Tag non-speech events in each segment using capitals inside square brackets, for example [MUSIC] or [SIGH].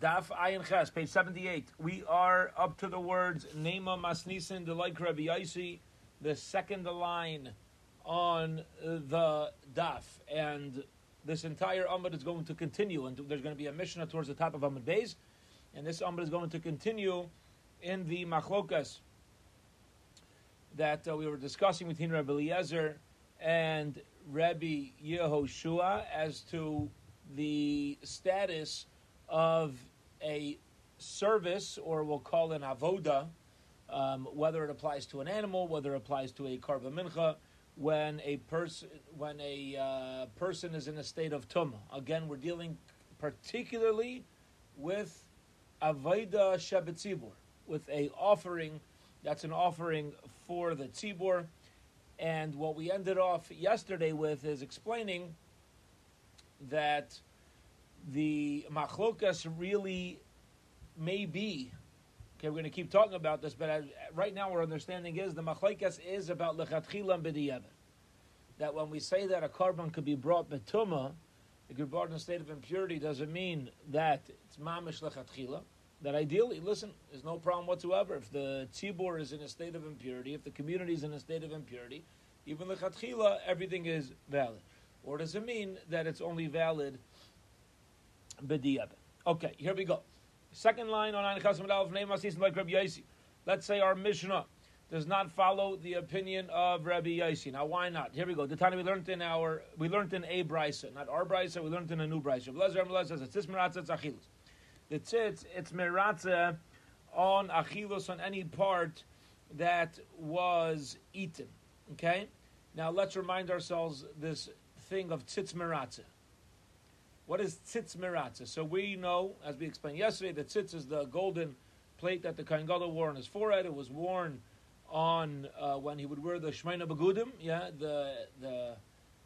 Daf Ayin Ches, page 78. We are up to the words Nema Masnisin Delaik Rabbi Yaisi, the second line on the Daf. And this entire Amud is going to continue, and there's going to be a Mishnah towards the top of Amud Beis. And this Amud is going to continue in the Machlokas that uh, we were discussing between Rabbi Eliezer and Rabbi Yehoshua as to the status of a service, or we'll call an avoda, um, whether it applies to an animal, whether it applies to a karba mincha, when a person when a uh, person is in a state of tumah. Again, we're dealing particularly with avoda shebetzibur, with a offering that's an offering for the tzibur. And what we ended off yesterday with is explaining that the machlokas really may be. Okay, we're going to keep talking about this, but right now our understanding is the machlokas is about lechatchila and That when we say that a korban could be brought betuma, it could be brought in a state of impurity, doesn't mean that it's mamish lechatchila. That ideally, listen, there's no problem whatsoever. If the tzibur is in a state of impurity, if the community is in a state of impurity, even lechatchila, everything is valid. Or does it mean that it's only valid Okay, here we go. Second line on Ein Chasam Alf name Asis like Rabbi Yaisi. Let's say our Mishnah does not follow the opinion of Rabbi Yaisi. Now, why not? Here we go. The time we learned in our we learned in a brisa, not our brisa. We learned in a new brisa. Rabbi says it's meratza, it's achilus. The tzitz, it's meratza on achilus on any part that was eaten. Okay. Now let's remind ourselves this thing of tzitz meratza. What is tzitz meratza? So we know, as we explained yesterday, that tzitz is the golden plate that the Kohen Gadol wore on his forehead. It was worn on uh, when he would wear the Shmeina Begudim, yeah, the the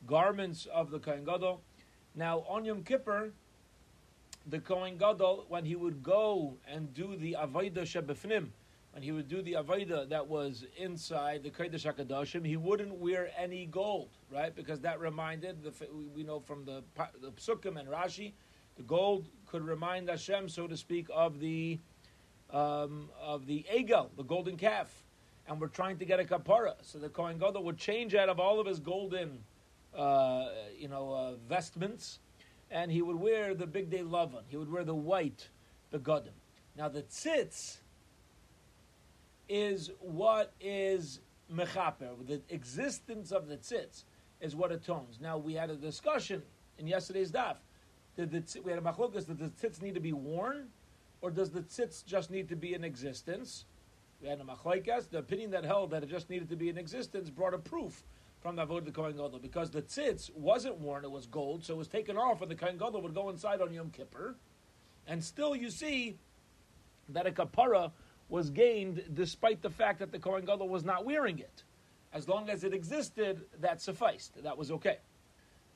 garments of the Kohen Gadol. Now on Yom Kippur, the Kohen Gadol, when he would go and do the Avodah Shebefnim, when he would do the Avodah that was inside the Kodesh HaKadoshim, he wouldn't wear any gold, right? Because that reminded, the, we know from the, the and Rashi, the gold could remind Hashem, so to speak, of the um, of the egel, the golden calf, and we're trying to get a kapara. So the Kohen Gadol would change out of all of his golden, uh, you know, uh, vestments, and he would wear the bigdei lavan. He would wear the white begodim. Now the tzitz is what is mechaper. The existence of the tzitz is what atones. Now we had a discussion in yesterday's daf. Did the we had a machlokas? Did the tzitz need to be worn, or does the tzitz just need to be in existence? We had a machlokas. The opinion that held that it just needed to be in existence brought a proof from the Avodah Kohen Gadol because the tzitz wasn't worn; it was gold, so it was taken off, and the Kohen Gadol would go inside on Yom Kippur, and still you see that a kapara was gained despite the fact that the Kohen Gadol was not wearing it. As long as it existed, that sufficed. That was okay.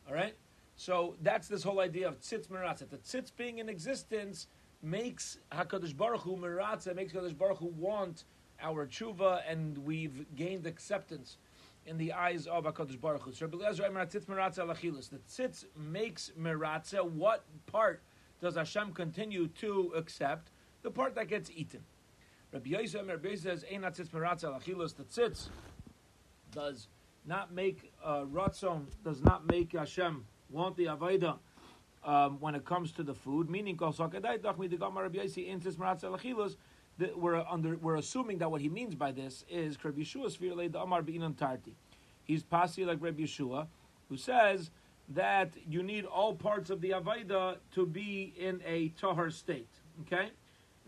All right? So that's this whole idea of tzitz meratzah. The tzitz being in existence makes HaKadosh Baruch Hu meratzah, makes HaKadosh Baruch Hu want our tshuva, and we've gained acceptance in the eyes of HaKadosh Baruch Hu. So the tzitz makes meratzah. What part does Hashem continue to accept? The part that gets eaten. Rabbi Yosef Rabbi Yosef says, "Ein atzitz meratza lachilos." The tzitz does not make uh, ratzon, does not make Hashem want the avodah um, when it comes to the food. Meaning, we're under we're assuming that what he means by this is Rabbi Yeshua the Amar Tarti. He's pasi like Rabbi Yeshua, who says that you need all parts of the avodah to be in a tahar state. Okay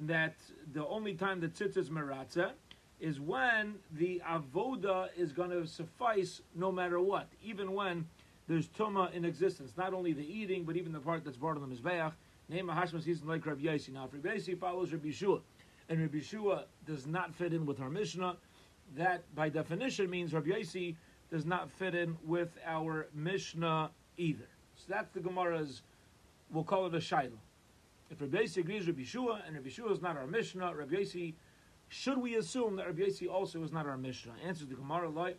that the only time the tzitz is meratza is when the avoda is going to suffice no matter what, even when there's tuma in existence. Not only the eating, but even the part that's brought on the mizbeach. Name hashmas season like Rabbi Yaisi. Now, if Rabbi Yaisi follows Rabbi Shua, and Rabbi Shua does not fit in with our Mishnah, that by definition means Rabbi Yaisi does not fit in with our Mishnah either. So that's the Gemara's, we'll call it a Shiloh. If Rabbi Yossi agrees with Rabbi Shua, and Rabbi Shua is not our Mishnah, Rabbi Yossi, should we assume that Rabbi Yossi also is not our Mishnah? Answers the Gemara like,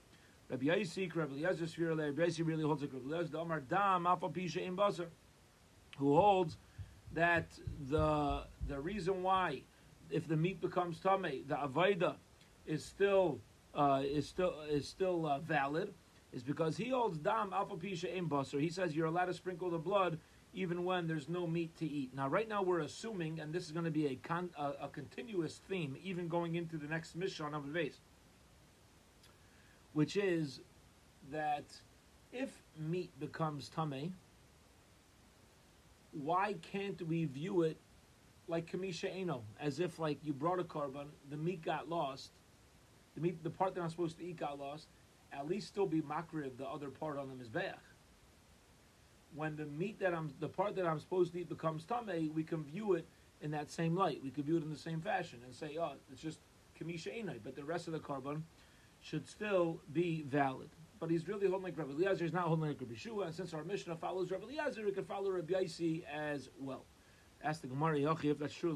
Rabbi Yossi, Rabbi Eliezer, Sfira, Rabbi Yossi really holds like Rabbi Eliezer, the Omar Dam, Alpha Pisha in Basar, who holds that the the reason why, if the meat becomes tame, the avoida is still uh, is still is still uh, valid, is because he holds dam alpha pisha in basar. He says you're allowed to sprinkle the blood even when there's no meat to eat. Now, right now we're assuming, and this is going to be a con, a, a, continuous theme, even going into the next mission of the base, which is that if meat becomes tame, why can't we view it like kamisha eno, as if like you brought a korban, the meat got lost, the meat, the part that I'm supposed to eat got lost, at least still be makrib the other part on the mizbeach. When the meat that I'm, the part that I'm supposed to eat becomes tame, we can view it in that same light. We can view it in the same fashion and say, oh, it's just kamisha enai, but the rest of the korban should still be valid. But he's really holding like Rabbi Eliezer. He's not holding like Rabbi Shua. And since our Mishnah follows Rabbi Eliezer, we can follow Rabbi Yaisi as well. Ask the Gemara Yochi if that's true.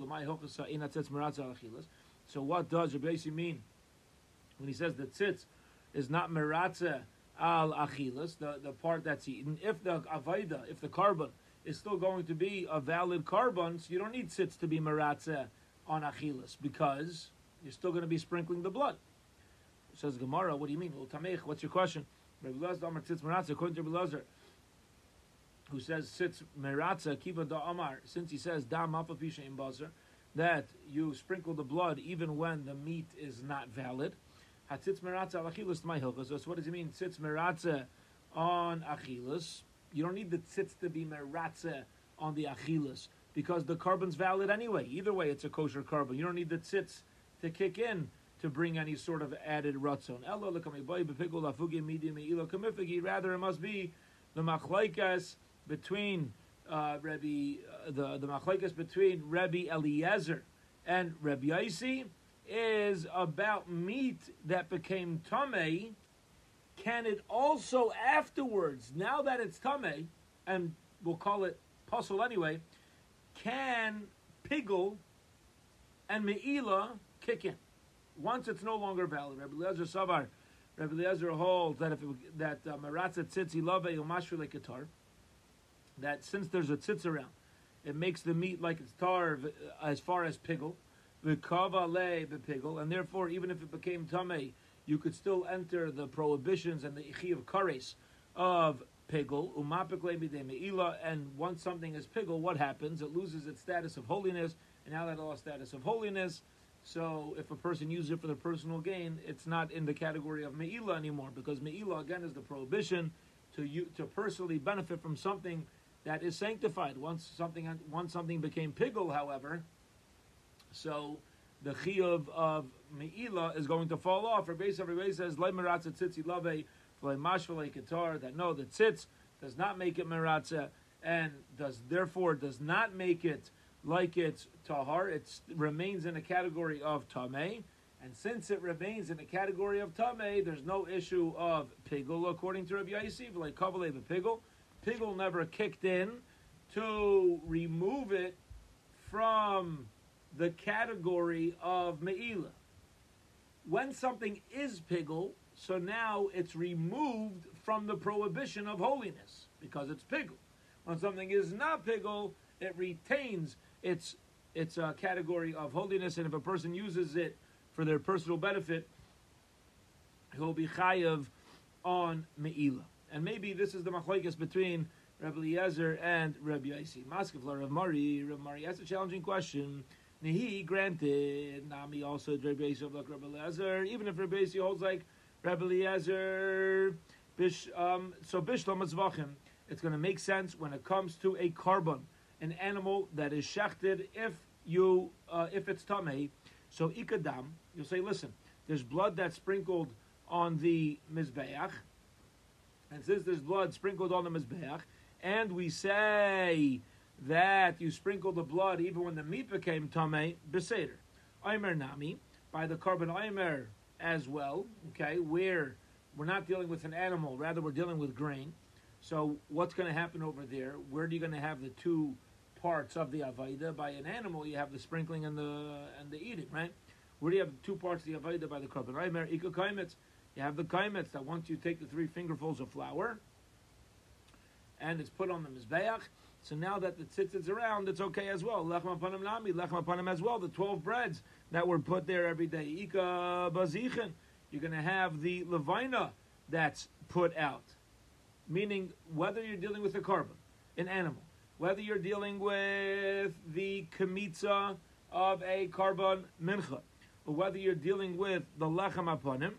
So what does Rabbi Yaisi mean when he says the tzitz is not meratza al achilas, the, the part that's eaten? If the avaida, if the korban is still going to be a valid korban, so you don't need tzitz to be meratza on achilas because you're still going to be sprinkling the blood. Says Gemara, what do you mean? What's your question? According to who says Tzitz Meratza, Kiva da Amar, since he says Da Mapa Pisha in that you sprinkle the blood even when the meat is not valid. Hatzitz Meratza al Achilus my hilchas. So what does he mean? Tzitz Meratza on Achilus. You don't need the tzitz to be Meratza on the Achilus because the korban's valid anyway. Either way, it's a kosher korban. You don't need the tzitz to kick in to bring any sort of added ratzon. Rather, it must be the machlaikas between uh, Rabbi, uh, the the machlaikas between Rabbi Eliezer and Rabbi Yaisi is about meat that became tame. Can it also afterwards, now that it's tame, and we'll call it puzzle anyway, can pigle and meila kick in? once it's no longer valid. Rabbi Eliezer Savar, Rabbi Eliezer holds that if it, that uh, maratza tzitzi love umashvile ketar, that since there's a tzitz around, it makes the meat like it's tar uh, as far as bepigel, and therefore even if it became tame, you could still enter the prohibitions and the ichi of kares of pigel umapikle meila. And once something is pigel, what happens? It loses its status of holiness, and now that lost status of holiness so if a person uses it for their personal gain, it's not in the category of me'ila anymore because me'ila again is the prohibition to you, to personally benefit from something that is sanctified. Once something once something became pigul, however, so the chiyuv of me'ila is going to fall off. Rabbi everybody says leimeratza tzitzi lave mashvale ketar that no the tzitz does not make it meratza and does therefore does not make it like it's tahar, it remains in a category of tameh. And since it remains in a category of tameh, there's no issue of pigul, according to Rabbi Yosef, like kavale the pigul. Pigul never kicked in to remove it from the category of me'ila. When something is pigul, so now it's removed from the prohibition of holiness because it's pigul. When something is not pigul, it retains its its a category of holiness, and if a person uses it for their personal benefit, he'll be chayav on meila. And maybe this is the machlokes between Rabbi Eliezer and Rabbi Yaisi. Maskefla Rav Mari, Rav Mari That's a challenging question. Nehi granted, Nami also Rabbi Yaisi like Rabbi Eliezer. Even if Rabbi Yaisi holds like Rabbi Eliezer, Bish, um, so Bishlam Zvachim, it's going to make sense when it comes to a korban, an animal that is shechted if you uh, if it's tamei. So ikadam, you'll say, listen, there's blood that's sprinkled on the mizbeach, and since there's blood sprinkled on the mizbeach, and we say that you sprinkle the blood even when the meat became tamei, beseder. Aimer nami by the korban aimer as well. Okay, where we're not dealing with an animal, rather we're dealing with grain. So what's going to happen over there? Where are you going to have the two parts of the Avaida. By an animal, you have the sprinkling and the and the eating, right? Where do you have two parts of the Avaida by the Korban? You have the kaimetz that once you take the three fingerfuls of flour and it's put on the Mizbeach, So now that the tzitz is around, it's okay as well. Lechem apanim nami, lechem apanim as well. The twelve breads that were put there every day. Ika bazichin. You're going to have the levina that's put out, meaning whether you're dealing with a korban, an animal, whether you're dealing with the kamitza of a korban mincha, or whether you're dealing with the lechem apanim.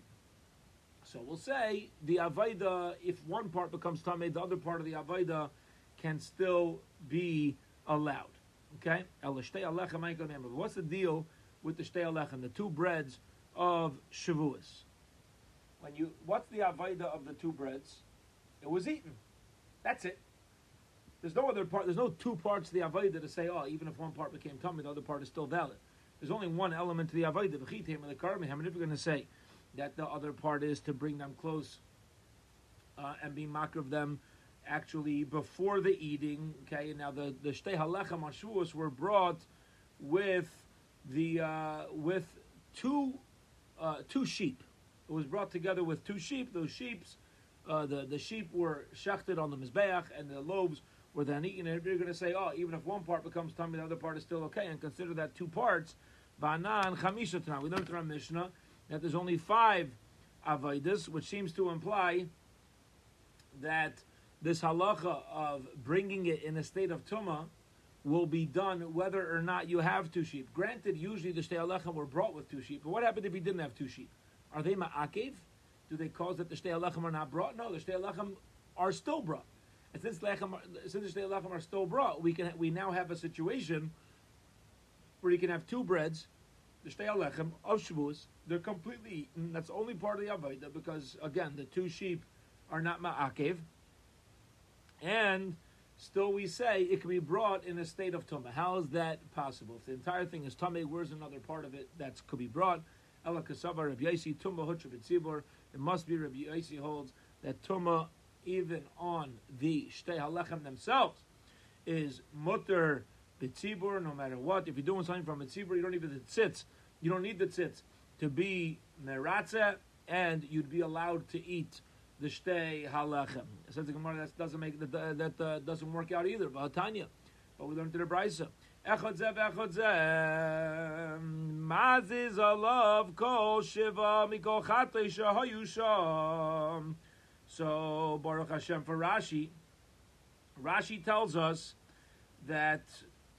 So we'll say the avaida, if one part becomes tamei, the other part of the avaida can still be allowed. Okay? What's the deal with the shtei alechem, the two breads of Shavuos? When you, what's the avaida of the two breads? It was eaten. That's it. There's no other part. There's no two parts to the avaida to say, oh, even if one part became tummy, the other part is still valid. There's only one element to the avaida, the chitim and the karmihim. And if you're going to say that the other part is to bring them close uh, and be mock of them actually before the eating. Okay, and now the the shtei halechem on were brought with the uh, with two uh, two sheep. It was brought together with two sheep. Those sheep's uh, the the sheep were shechted on the mizbeach, and the loaves were then eaten. And you're going to say, oh, even if one part becomes tummy, the other part is still okay, and consider that two parts. Banan chamisha We learned in our Mishnah that there's only five avodas, which seems to imply that this halacha of bringing it in a state of tuma will be done whether or not you have two sheep. Granted, usually the shtei alechem were brought with two sheep, but what happened if you didn't have two sheep? Are they ma'akev? Do they cause that the shtei alechem are not brought? No, the shtei alechem are still brought. And since, lechem, since the shtei alechem are still brought, we can we now have a situation where you can have two breads, the shtei alechem of Shavuos. They're completely eaten. That's only part of the avodah because again, the two sheep are not ma'akev and still we say it can be brought in a state of tumah. How is that possible? If the entire thing is tumah, where's another part of it that could be brought? Ela kasava Rabbi Yaisi tumah hutra It must be Rabbi Yaisi holds that tumah even on the shtei halechem themselves is mutter b'tzibur no matter what. If you're doing something from a tzibur, you don't need the tzitz. You don't need the tzitz to be meratza, and you'd be allowed to eat the shtei halachem. Says the Gemara that doesn't make that that uh, doesn't work out either. But but we learned to the brisa. Echad maziz alav kol shiva mikol chatei shahayu sham. So Baruch Hashem for Rashi. Rashi tells us that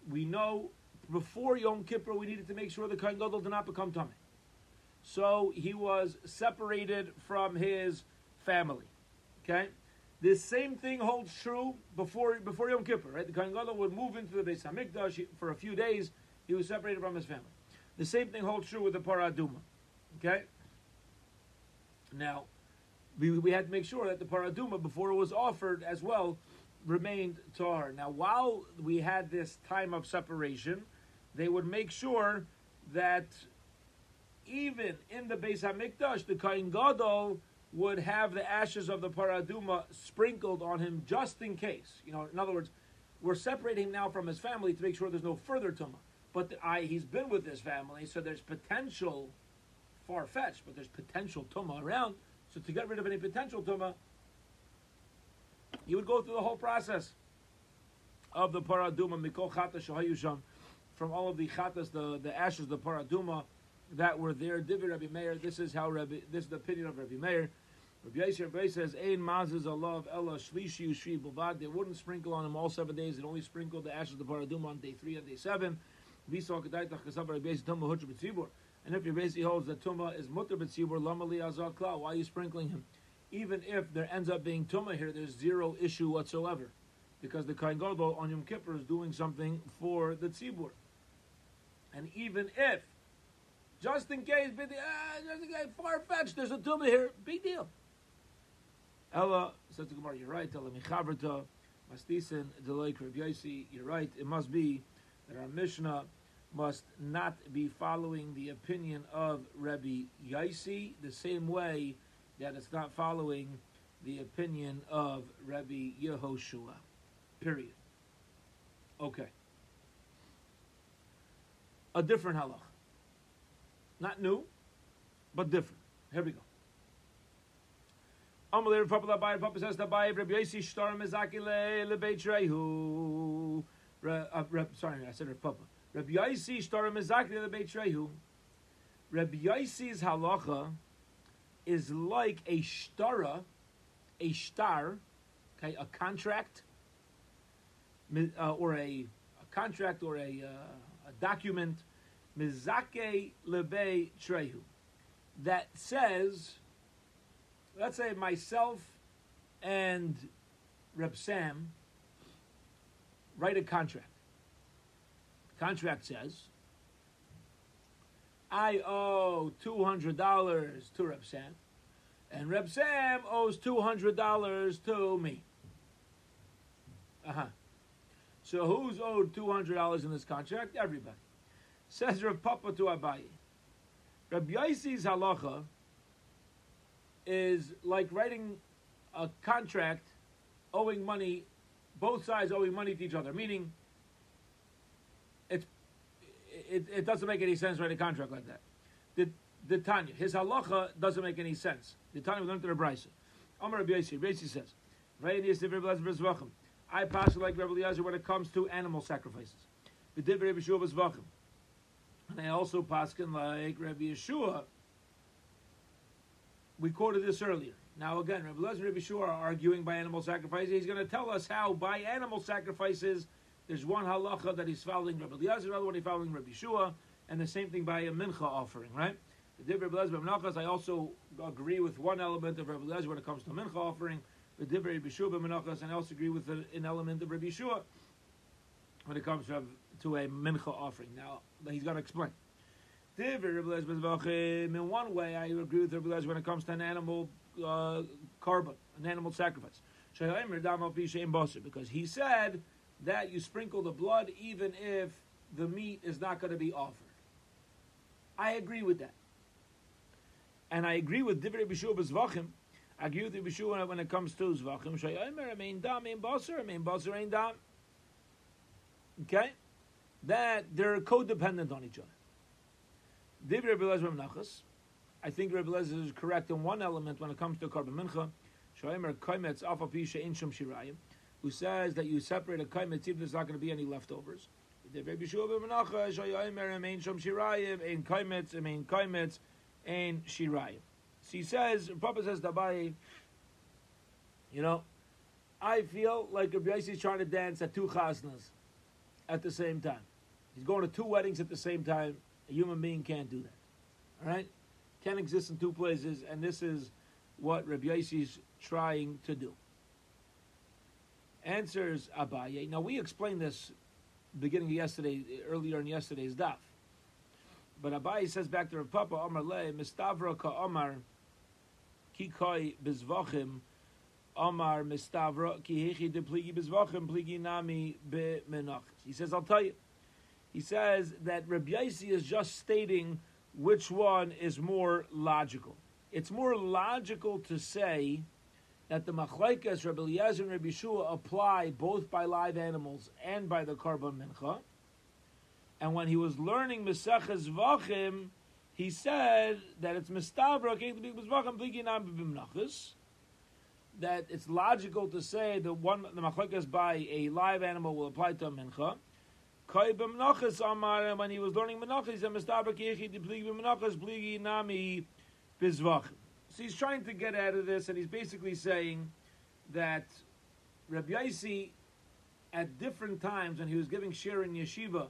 we know before Yom Kippur we needed to make sure the Kohen Gadol did not become tummy. So he was separated from his family. Okay? This same thing holds true before before Yom Kippur, right? The Kohen Gadol would move into the Beis Hamikdash for a few days. He was separated from his family. The same thing holds true with the Paraduma. Okay? Now, we, we had to make sure that the Paraduma, before it was offered as well, remained tar. Now, while we had this time of separation, they would make sure that even in the Beis Hamikdash, the Kohen Gadol would have the ashes of the paraduma sprinkled on him just in case. You know, in other words, we're separating him now from his family to make sure there's no further tumah. But the, I, he's been with his family, so there's potential, far fetched, but there's potential tumah around. So to get rid of any potential tumah, you would go through the whole process of the paraduma mikol chata shahayusham, from all of the chatas, the, the ashes, the paraduma that were there. Divi Rabbi Meir. This is how Rabbi. This is the opinion of Rabbi Meir. Rabbi Yisrael Bey says, "Ein mazes of Ella shlishi ushri bavad." They wouldn't sprinkle on him all seven days. They only sprinkled the ashes of the paradum on day three and day seven. And if your basi holds that tumah is mutter b'tzibur lamali azal kla, why are you sprinkling him? Even if there ends up being tumah here, there's zero issue whatsoever, because the kain gadol on Yom Kippur is doing something for the tzibur. And even if, just in case, ah, just in case, far fetched, there's a tumah here, big deal. Ella says to Gemara, you're right. Ella michavrta mastisen deloy Yosi. You're right. It must be that our Mishnah must not be following the opinion of Rabbi Yaisi the same way that it's not following the opinion of Rabbi Yehoshua. Period. Okay. A different halach. Not new, but different. Here we go. Amalei Papa Labai, Papa says Labai, Rabbi Yosi Shtar Mezakile Lebeit Rehu. Uh, sorry, I said Rabbi Papa. Rabbi Yosi Shtar Mezakile Lebeit Rehu. Rabbi Yosi's halacha is like a shtara, a star, okay, a contract, uh, or a, a, contract or a, uh, a document, mizake lebe trehu, that says let's say myself and Reb Sam write a contract. The contract says, I owe $200 to Reb Sam, and Reb Sam owes $200 to me. Uh huh. So who's owed $200 in this contract? Everybody. Says Reb Papa to Abayi. Reb Yaisi's halacha is like writing a contract owing money, both sides owing money to each other, meaning it's, it, it doesn't make any sense to write a contract like that. The, the Tanya, his halacha doesn't make any sense. The Tanya we learned to the Brisa. Amar Rabbi Yossi, Rabbi says, I pass like Rabbi Eliezer when it comes to animal sacrifices. And I also pass like Rabbi Yeshua we quoted this earlier. Now again, Rabbi Lezer Rabbi Shua are arguing by animal sacrifices. He's going to tell us how by animal sacrifices there's one halacha that he's following Rabbi Eliezer, another one he's following Rabbi Shua, and the same thing by a mincha offering, right? The Rabbi Eliezer I also agree with one element of Rabbi Eliezer when it comes to mincha offering. The different Rabbi Shua and I also agree with an element of Rabbi Shua when it comes to a mincha offering. Now he's going to explain. In one way, I agree with Rabbi Lezer when it comes to an animal uh, korban, an animal sacrifice. Because he said that you sprinkle the blood even if the meat is not going to be offered. I agree with that. And I agree with Divrei Bishua Zvachim. I agree with Bishua when it comes to Zvachim. Okay? That they're codependent on each other. Divrei Rebbe Lezer Menachas. I think Rebbe Lezer is correct in one element when it comes to korban mincha. Shoimer kaimetz alpha pisha in shum shirayim, who says that you separate a kaimetz if there's not going to be any leftovers. Divrei Bishua Menachas shoimer amein shum shirayim ein kaimetz amein kaimetz ein shirayim. So he says, Papa says Dabai, you know, I feel like Rabbi is trying to dance at two chasnas at the same time. He's going to two weddings at the same time. A human being can't do that. All right? Can't exist in two places, and this is what Rabbi is trying to do. Answers Abaye. Now, we explained this beginning of yesterday, earlier in yesterday's daf. But Abaye says back to Rav Papa, Omar Le, Mistavra ka Omar, Kikoi bizvachim, Omar Mistavra, ki hechi de pligi bizvachim, pligi nami be menach. He says, I'll tell you. He says that Rabbi Yaisi is just stating which one is more logical. It's more logical to say that the machlaikas Rabbi Eliezer and Rabbi Shua apply both by live animals and by the korban mincha. And when he was learning Mesechas Vachim, he said that it's mistavra that it's logical to say that one the machlekes by a live animal will apply to a mincha, Amar, when he was learning Menachas, Nami. So he's trying to get out of this, and he's basically saying that Rabbi Yaisi, at different times when he was giving shir in yeshiva,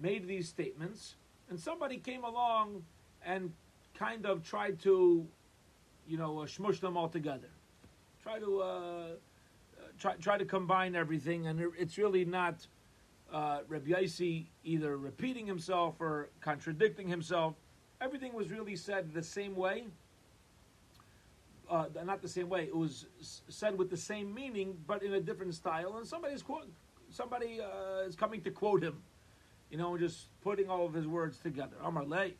made these statements, and somebody came along and kind of tried to, you know, uh, smush them all together. Try to uh, try try to combine everything, and it's really not uh, Rabbi Yaisi either repeating himself or contradicting himself. Everything was really said the same way. Uh, not the same way. It was said with the same meaning, but in a different style. And somebody's quote, somebody uh, is coming to quote him, you know, just putting all of his words together. Amar lei.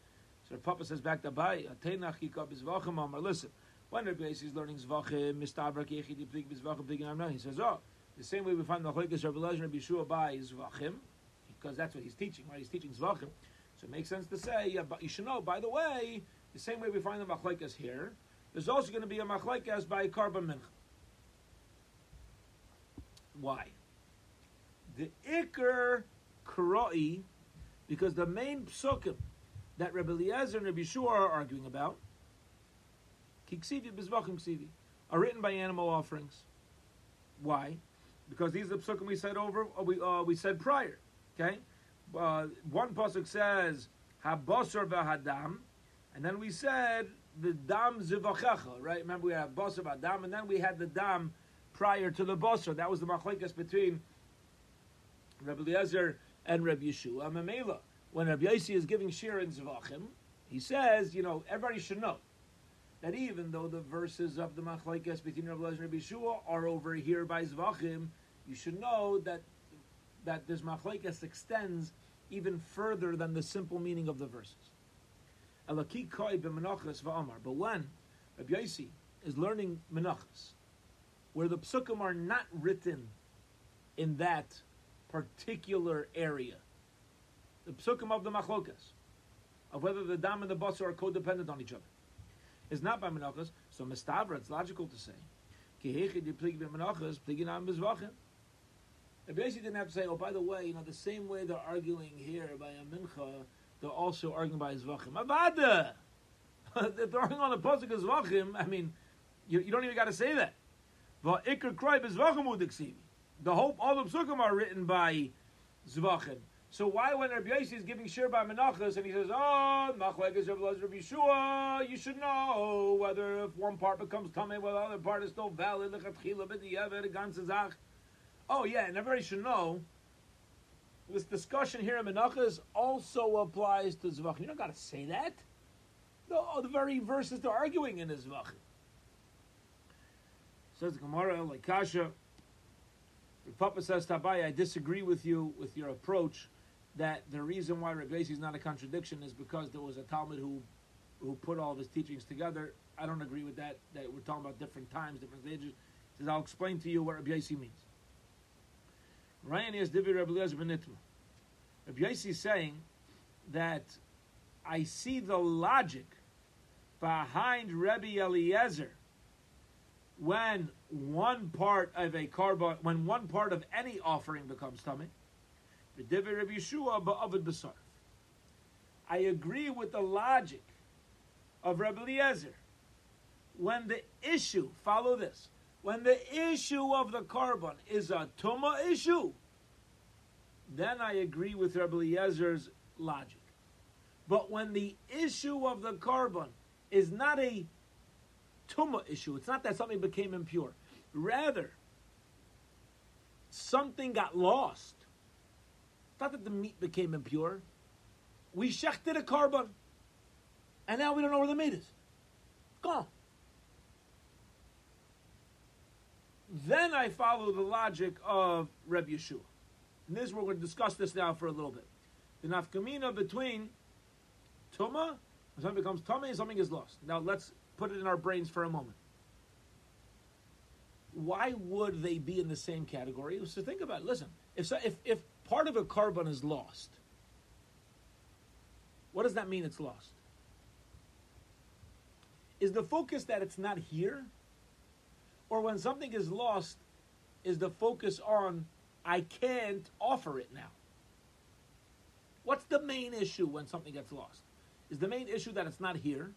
So Papa says back to Bai. Listen, when Rabbi Yaisi is learning zvachim, mistabrak yechid yiplik bizvachim he says, oh. The same way we find the Machlekes Rabbi Lezer and Bishua by Zvachim, because that's what he's teaching, right? He's teaching Zvachim. So it makes sense to say, yeah, but you should know, by the way, the same way we find the Machlekes here, there's also going to be a machlekes by Karban Mincha. Why? The Iker Kroi, because the main psukim that Rebbe Eliezer and Rebbe Yeshua are arguing about, Kiksivi Bizvachim Ksivi, are written by animal offerings. Why? Because these are the psukim we said over, uh, we, uh, we said prior. Okay? Uh, one pasuk says, Habosar v'hadam, and then we said, the dam zivachecha, right? Remember we had basar v'hadam, and then we had the dam prior to the basar. That was the machlekes between Rabbi Eliezer and Rabbi Yeshua. Mamela, when Rabbi Yossi is giving shir in Zvachim, he says, you know, everybody should know that even though the verses of the machlekes between Rabbi Eliezer and Rabbi Yeshua are over here by Zvachim, you should know that that this machlekes extends even further than the simple meaning of the verses. But when Rabbi Yossi is learning menachas, where the psukim are not written in that particular area. The psukim of the machlokas, of whether the dam and the basar are codependent on each other, is not by menachas. So mistavra, it's logical to say, They basically didn't have to say, oh, by the way, you know, the same way they're arguing here by a mincha, they're also arguing by zvachim. Avada! [LAUGHS] they're arguing on the pasuk of zvachim, I mean, you, you don't even got to say that. The hope all the psukim are written by Zvachim. So why when Rabbi Yossi is giving shir by Menachas and he says, "Oh, Machlek is Rabbi Yeshua," you should know whether if one part becomes tummy, whether the other part is still valid. The other Gansak. Oh yeah, and everybody should know. This discussion here in Menachas also applies to Zvachim. You don't got to say that. No, oh, the very verses they're arguing in is Zvachim. Says the Gemara, like Kasha. The Papa says, Tabai, I disagree with you with your approach that the reason why Rabbi is not a contradiction is because there was a Talmud who who put all of his teachings together. I don't agree with that. That we're talking about different times, different ages. He says, I'll explain to you what Rabbi Yossi means. Ryan is Divi Rabbi Eliezer. Rabbi Yossi is saying that I see the logic behind Rabbi Eliezer when one part of a korban, when one part of any offering becomes tummy, I agree with the logic of Rabbi Eliezer. When the issue, follow this, when the issue of the korban is a tuma issue, then I agree with Rabbi Eliezer's logic. But when the issue of the korban is not a tuma issue. It's not that something became impure. Rather, something got lost. Not that the meat became impure. We shechted a korban, and now we don't know where the meat is. Gone. Then I follow the logic of Reb Yeshua. And this we're going to discuss this now for a little bit. The nafkamina between tuma, something becomes tummy, something is lost. Now let's put it in our brains for a moment. Why would they be in the same category? So think about it. Listen, if, if, if part of a korban is lost, what does that mean it's lost? Is the focus that it's not here? Or when something is lost, is the focus on I can't offer it now? What's the main issue when something gets lost? Is the main issue that it's not here?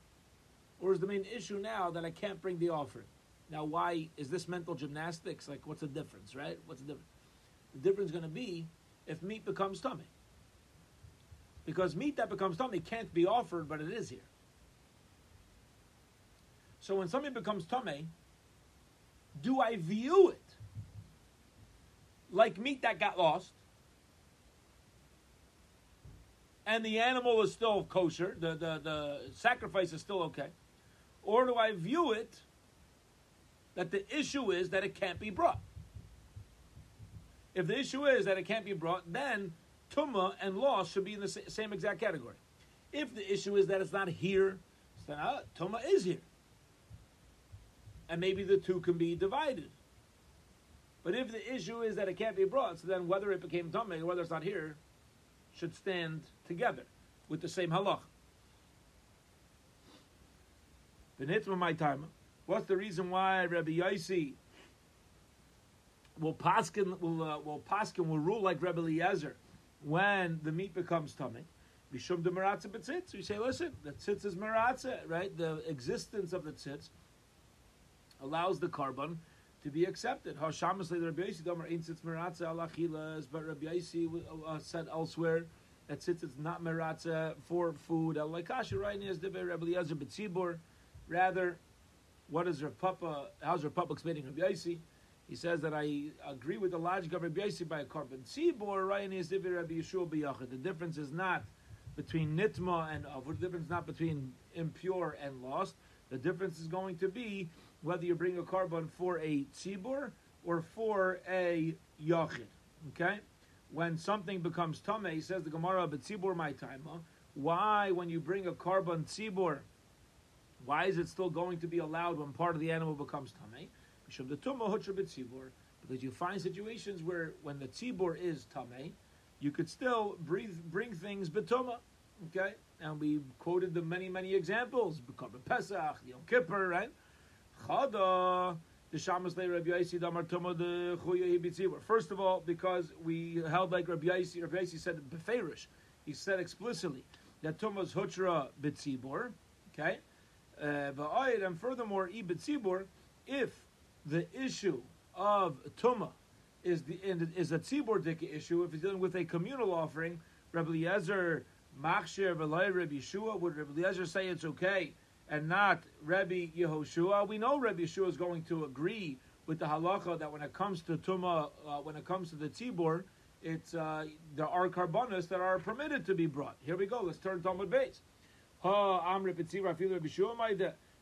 Or is the main issue now that I can't bring the offering? Now, why is this mental gymnastics? Like, what's the difference, right? What's the difference? The difference is going to be if meat becomes tummy. Because meat that becomes tummy can't be offered, but it is here. So when something becomes tummy, do I view it like meat that got lost? And the animal is still kosher, the, the, the sacrifice is still okay. Or do I view it that the issue is that it can't be brought? If the issue is that it can't be brought, then tuma and loss should be in the same exact category. If the issue is that it's not here, then uh, is here, and maybe the two can be divided. But if the issue is that it can't be brought, so then whether it became tuma or whether it's not here, should stand together with the same halach. Benitma my time. What's the reason why Rabbi Yossi will paskin will uh, will paskin will rule like Rabbi Eliezer when the meat becomes tummy? Bishum de maratza betzitz. We say, listen, the tzitz is maratza, right? The existence of the tzitz allows the korban to be accepted. Hashamas le Rabbi Yossi damer ein tzitz maratza alachilas, but Rabbi Yossi uh, said elsewhere that tzitz is not maratza for food. Alakasha right is the Rabbi Eliezer betzibur. Rather, what is Rav Papa? How's Rav Papa explaining Rabbi Yossi? He says that I agree with the logic of Rabbi Yossi by a korban tzibur. Right is Rabbi Yeshua biyachid. The difference is not between nitma and avur. The difference is not between impure and lost. The difference is going to be whether you bring a korban for a tzibur or for a yachid. Okay? When something becomes tameh, he says the Gemara, but tzibur my time. Why, when you bring a korban tzibur, why is it still going to be allowed when part of the animal becomes tameh? Because you find situations where when the tzibur is tameh, you could still breathe, bring things betuma. Okay, and we quoted the many many examples. Korban Pesach, Yom Kippur, right? Chada. First of all, because we held like Rabbi Yaisi, Rabbi Yaisi said beferish, he said explicitly that Tumas Hutra Bitzibor, okay? Uh, and furthermore, Bitzibor, if the issue of Tuma is the is a tzibor dika issue, if he's dealing with a communal offering, Rabbi Eliezer Machshir V'lay Rabbi Yeshua, would Rabbi Eliezer say it's okay and not Rabbi Yehoshua? We know Rabbi Yeshua is going to agree with the halacha that when it comes to tuma, uh, when it comes to the tzibor, it's uh, there are carbonas that are permitted to be brought. Here we go. Let's turn to Talmud base.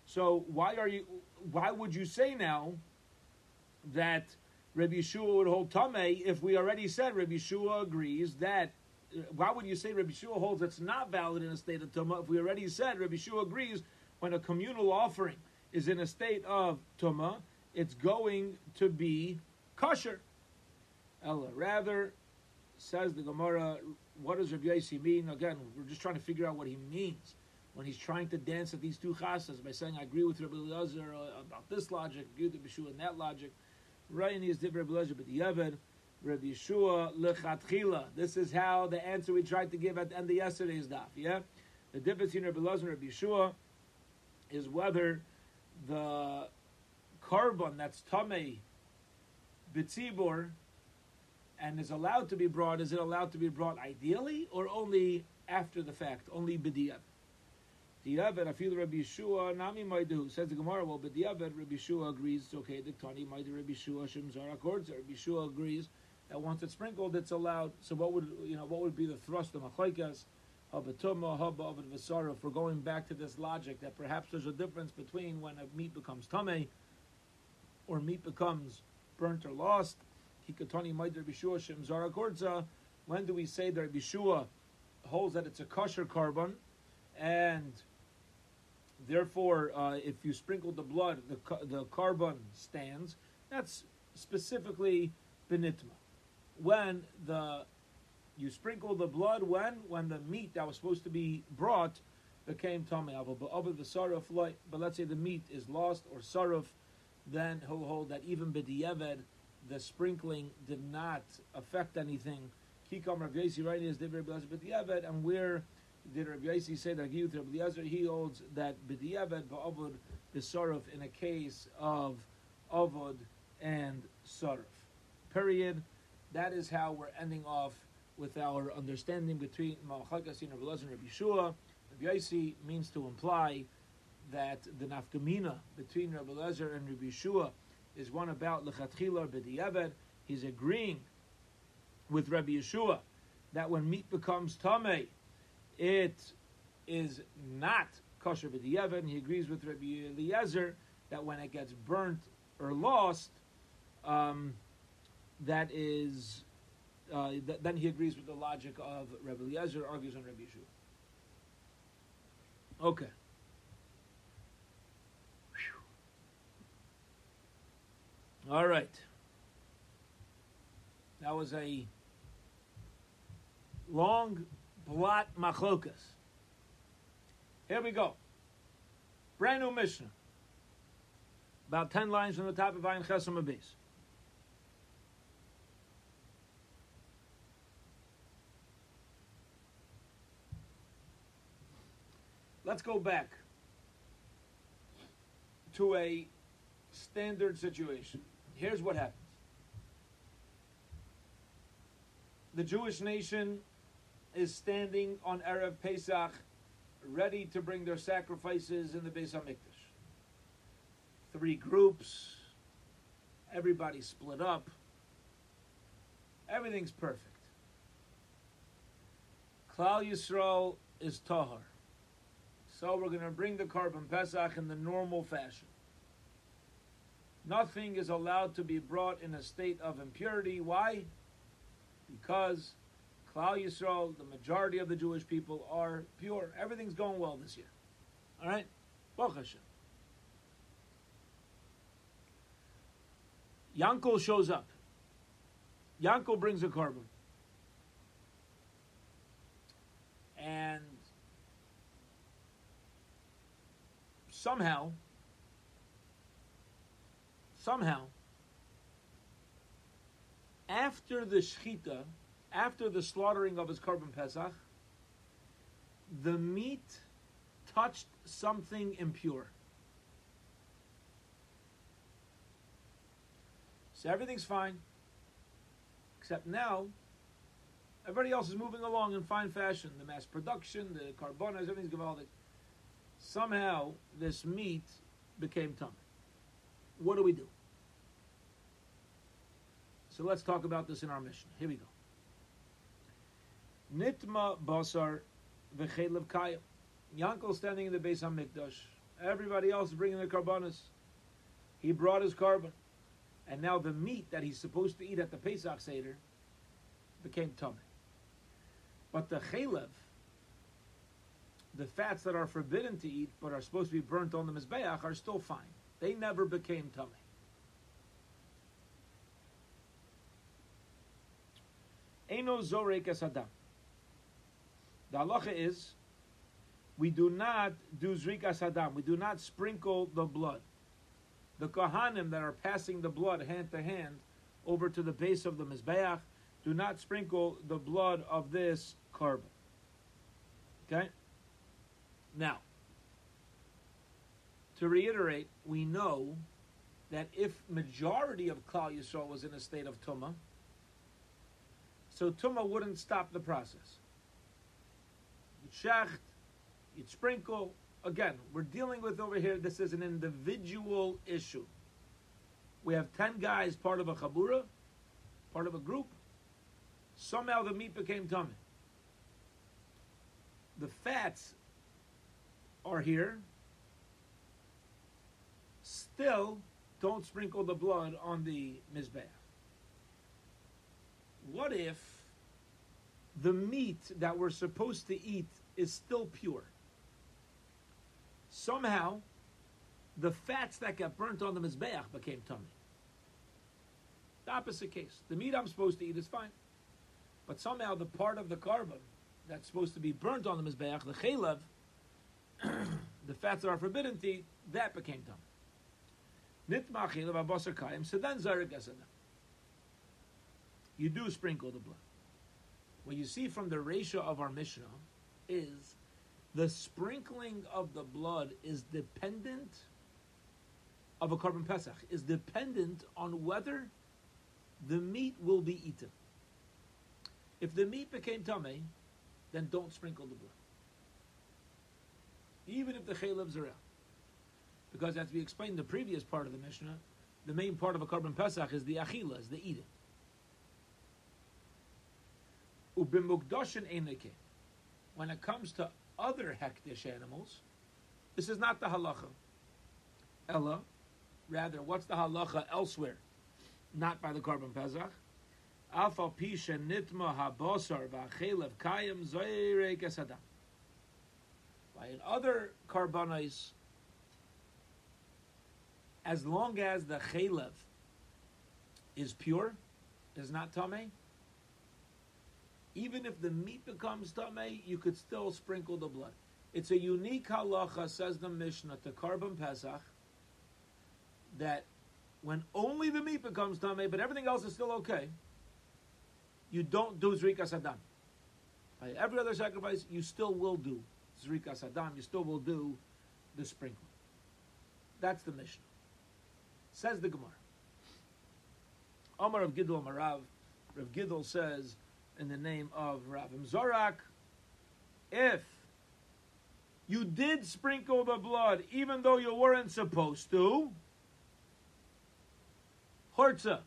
So why are you? Why would you say now that Rabbi Yeshua would hold Tameh if we already said Rabbi Yeshua agrees that uh, why would you say Rabbi Shua holds it's not valid in a state of Tumah if we already said Rabbi Shua agrees when a communal offering is in a state of Tumah, it's going to be kosher. Ella, rather, says the Gemara, what does Rabbi Yossi mean? Again, we're just trying to figure out what he means when he's trying to dance at these two chasas by saying, I agree with Rabbi Eliezer uh, about this logic, agree with Shua in that logic. Right, is but the Yeved, Rabbi Yeshua lechatchila. This is how the answer we tried to give at the end of yesterday's daf. Yeah, the difference between Rabbi Lazar and Rabbi Yeshua is whether the korban that's tamei bitzibor and is allowed to be brought. Is it allowed to be brought ideally or only after the fact? Only b'diavad. Diavad, feel Rabbi Yeshua, Nami Maidu, says the Gemara, well, but Diavad, Rabbi Yeshua agrees, it's okay, the Tani Maidu, Rabbi Yeshua, Shem Zara Rabbi Yeshua agrees that once it's sprinkled, it's allowed. So what would you know? What would be the thrust of machlekes of a tumah of a vasara for going back to this logic that perhaps there's a difference between when a meat becomes tame or meat becomes burnt or lost. Hikatani might Bishua Shem Zara When do we say that Rabbi Bishua holds that it's a kosher korban, and therefore, uh, if you sprinkle the blood, the the korban stands. That's specifically benitma when the you sprinkle the blood when when the meat that was supposed to be brought became tummy but over the saruf but let's say the meat is lost or saruf then he'll hold that even b'di'eved the sprinkling did not affect anything kikam Rav Yossi right is b'di'eved and where did Rav Yossi say that Rabbi Eliezer he holds that b'di'eved ba'avud the saruf in a case of avod and saruf period that is how we're ending off with our understanding between Malchakas and Rabbi and Rabbi Shua. Rabbi Yossi means to imply that the nafkamina between Rabbi Lezer and Rabbi Shua is one about lechatchila b'diavad. He's agreeing with Rabbi Yeshua that when meat becomes tamei, it is not kosher b'diavad. He agrees with Rabbi Eliezer that when it gets burnt or lost, um, that is, uh, th- then he agrees with the logic of Rebbe Eliezer, argues on Rebbe Yeshua. Okay. All right. That was a long blot machlokas. Here we go. Brand new Mishnah. About 10 lines from the top of Ayin Chesam Abis. Let's go back to a standard situation. Here's what happens the Jewish nation is standing on Erev Pesach, ready to bring their sacrifices in the Beis Hamikdash. Three groups, everybody split up, everything's perfect. Klal Yisrael is tahar. So we're going to bring the Korban Pesach in the normal fashion. Nothing is allowed to be brought in a state of impurity. Why? Because Klal Yisrael, the majority of the Jewish people, are pure. Everything's going well this year. All right? Baruch Hashem. Yankel shows up. Yankel brings a korban. And somehow, somehow, after the shechita, after the slaughtering of his korban pesach, the meat touched something impure. So everything's fine, except now everybody else is moving along in fine fashion. The mass production, the korbanos, everything's gewaldic somehow this meat became tummy. What do we do? So let's talk about this in our mission. Here we go. Nitma basar v'chelev kayim. Yankel standing in the Beis Hamikdash. Everybody else bringing their korbanos. He brought his korban, and now the meat that he's supposed to eat at the Pesach Seder became tummy. But the chelev, the fats that are forbidden to eat but are supposed to be burnt on the mizbeach are still fine. They never became tummy. Eno zorek es adam. The halacha is, we do not do zrikas adam. We do not sprinkle the blood. The kohanim that are passing the blood hand to hand over to the base of the mizbeach do not sprinkle the blood of this korban. Okay. Now, to reiterate, we know that if majority of Klal Yisrael was in a state of Tumah, so Tumah wouldn't stop the process. You'd shecht, you'd sprinkle. Again, we're dealing with over here, this is an individual issue. We have 10 guys part of a chabura, part of a group. Somehow the meat became tummy. The fats are here, still don't sprinkle the blood on the Mizbeach. What if the meat that we're supposed to eat is still pure? Somehow, the fats that got burnt on the Mizbeach became tummy. The opposite case. The meat I'm supposed to eat is fine. But somehow the part of the korban that's supposed to be burnt on the Mizbeach, the chelev, [CLEARS THROAT] the fats that are forbidden to eat, that became tum. Nitmachil of abasar kayim, so then You do sprinkle the blood. What you see from the ratio of our Mishnah is the sprinkling of the blood is dependent of a korban pesach, is dependent on whether the meat will be eaten. If the meat became tummy, then don't sprinkle the blood even if the chalev's are out. Because as we explained in the previous part of the Mishnah, the main part of a korban pesach is the achila, is the eating. Ubimukdoshin eneke. When it comes to other hektish animals, this is not the halacha. Ella, rather, what's the halacha elsewhere? Not by the korban pesach. Alpha pisha nitma habosar v'achelev kayim zoyrek esadam. By other karbanos, as long as the chalev is pure, is not tame, even if the meat becomes tame, you could still sprinkle the blood. It's a unique halacha, says the Mishnah, to Korban Pesach, that when only the meat becomes tamei, but everything else is still okay, you don't do zrikas adam. By every other sacrifice, you still will do zrikas adam. You still will do the sprinkling. That's the Mishnah. Says the Gemara. Omar of Gidol Marav, Rav Gidol says in the name of Ravim Zorak, if you did sprinkle the blood even though you weren't supposed to, Hortza,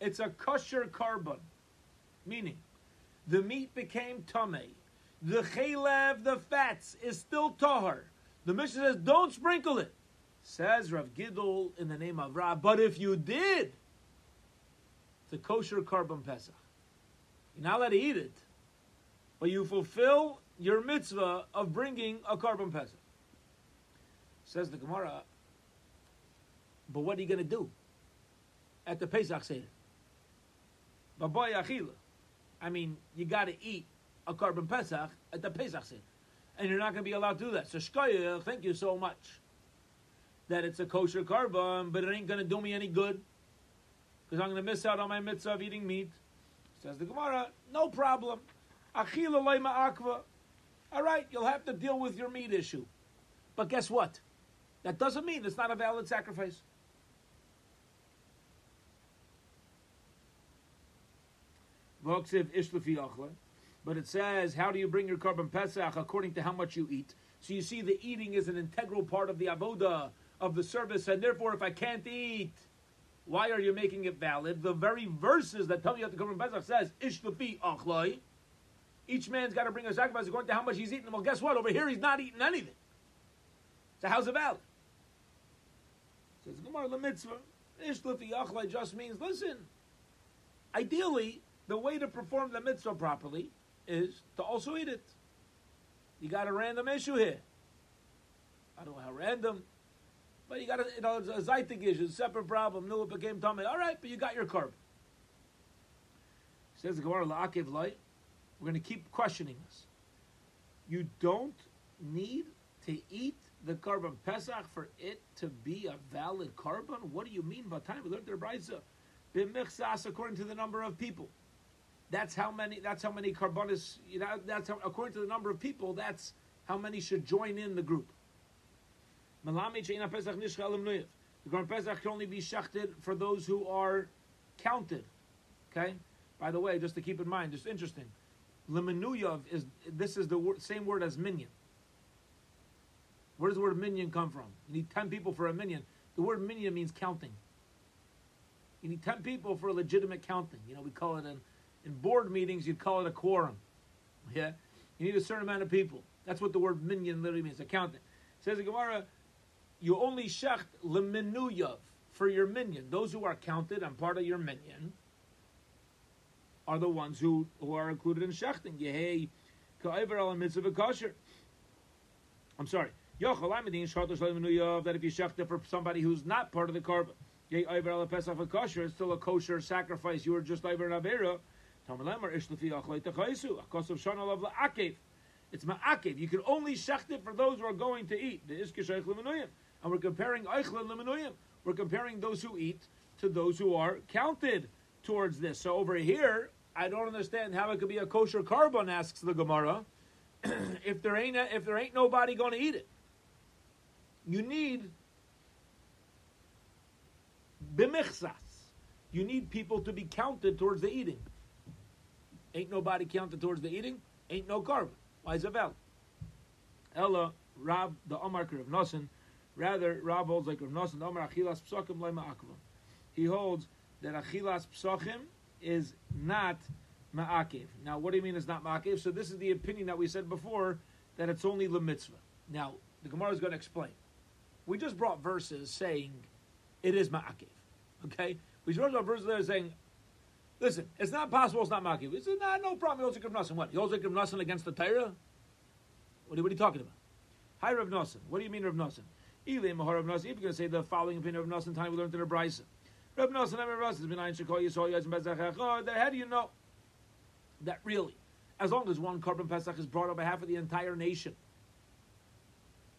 it's a kosher korban, meaning the meat became tamei. The chaylev, the fats, is still tahar. The Mishnah says, don't sprinkle it. Says Rav Gidol in the name of Rav, but if you did, it's a kosher korban pesach. You're not allowed to eat it, but you fulfill your mitzvah of bringing a korban pesach. Says the Gemara, but what are you going to do at the Pesach Seder? Baboy achila. I mean, you got to eat a korban pesach at the Pesach Seder, and you're not going to be allowed to do that. So shkoyah, thank you so much that it's a kosher korban, but it ain't going to do me any good because I'm going to miss out on my mitzvah of eating meat. Says the Gemara, no problem. Achila leima akva. All right, you'll have to deal with your meat issue. But guess what? That doesn't mean it's not a valid sacrifice. But it says, how do you bring your korban pesach according to how much you eat? So you see, the eating is an integral part of the avoda of the service, and therefore, if I can't eat, why are you making it valid? The very verses that tell you that the korban pesach says, "Ishlufi achloi." Each man's got to bring a sacrifice according to how much he's eating. Well, guess what? Over here, he's not eating anything. So how's it valid? Says Gemara the mitzvah. Ishlufi achloi just means listen. Ideally, the way to perform the mitzvah properly is to also eat it. You got a random issue here. I don't know how random, but you got a, you know, a zaitik issue, separate problem. No, it became tummy. All right, but you got your carb. Says the Gemara La'akiv light. We're going to keep questioning this. You don't need to eat the korban pesach for it to be a valid korban. What do you mean by time? We learned the brisa b'michsas according to the number of people. That's how many. That's how many korbanos. You know, that's how, according to the number of people. That's how many should join in the group. The Korban Pesach can only be shechted for those who are counted. Okay. By the way, just to keep in mind, just interesting. Lemenuyav is this is the word, same word as minyan. Where does the word minyan come from? You need ten people for a minyan. The word minyan means counting. You need ten people for a legitimate counting. You know, we call it in in board meetings, you'd call it a quorum. Yeah? You need a certain amount of people. That's what the word minyan literally means, accountant. Says the Gemara, you only shecht leminuyav for your minyan. Those who are counted and part of your minyan are the ones who, who are included in shechting. Yehei ka'ever al mitzvah kosher. I'm sorry. That if you shecht it for somebody who's not part of the korban, it's still a kosher sacrifice. You are just over an avera. It's ma'akev. You can only shecht it for those who are going to eat. The And we're comparing eichel and We're comparing those who eat to those who are counted towards this. So over here, I don't understand how it could be a kosher korban. Asks the Gemara. [CLEARS THROAT] if there ain't a, if there ain't nobody going to eat it, you need bimichsas. You need people to be counted towards the eating. Ain't nobody counted towards the eating. Ain't no korban. Why is it valid? Ella Rab the Omarker of Nosen. Rather, Rab holds like Rav Nosen. Omar Achilas Akvam. He holds that Achilas Psachim is not Ma'akiv. Now, what do you mean it's not Ma'akiv? So this is the opinion that we said before that it's only the mitzvah. Now, the Gemara is going to explain. We just brought verses saying it is Ma'akiv. Okay? We just brought verses there saying Listen, it's not possible it's not Makiv. He said, nah, no problem. Yosef Rav What? Yosef Rav against the Torah? What are, what are you talking about? Hi, Rav Nosson. What do you mean, Rav Nosson? Eli Mahar Rav Nosson. If you're going to say the following opinion of Nosson, time we learned in the Brisa. Rav Nosson, I'm Rav Nosson. B'nayin shekol yisol yazim bezachach. Oh, how do you know that really, as long as one korban pesach is brought on behalf of the entire nation,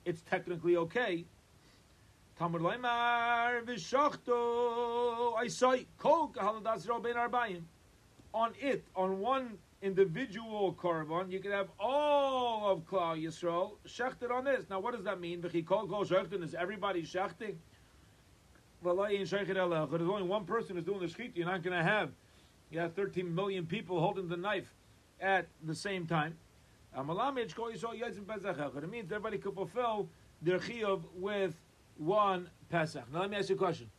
it's technically okay. Talmud Leimar v'shachto I say kol kahaladas ben arbayim. On it, on one individual korban, you could have all of Klal Yisrael shechted on this. Now, what does that mean? V'chi kol shechtin is everybody shechting? There's only one person who's doing the shechit. You're not going to have you have 13 million people holding the knife at the same time. It means everybody could fulfill their chiyuv with one Pesach. Now let me ask you a question.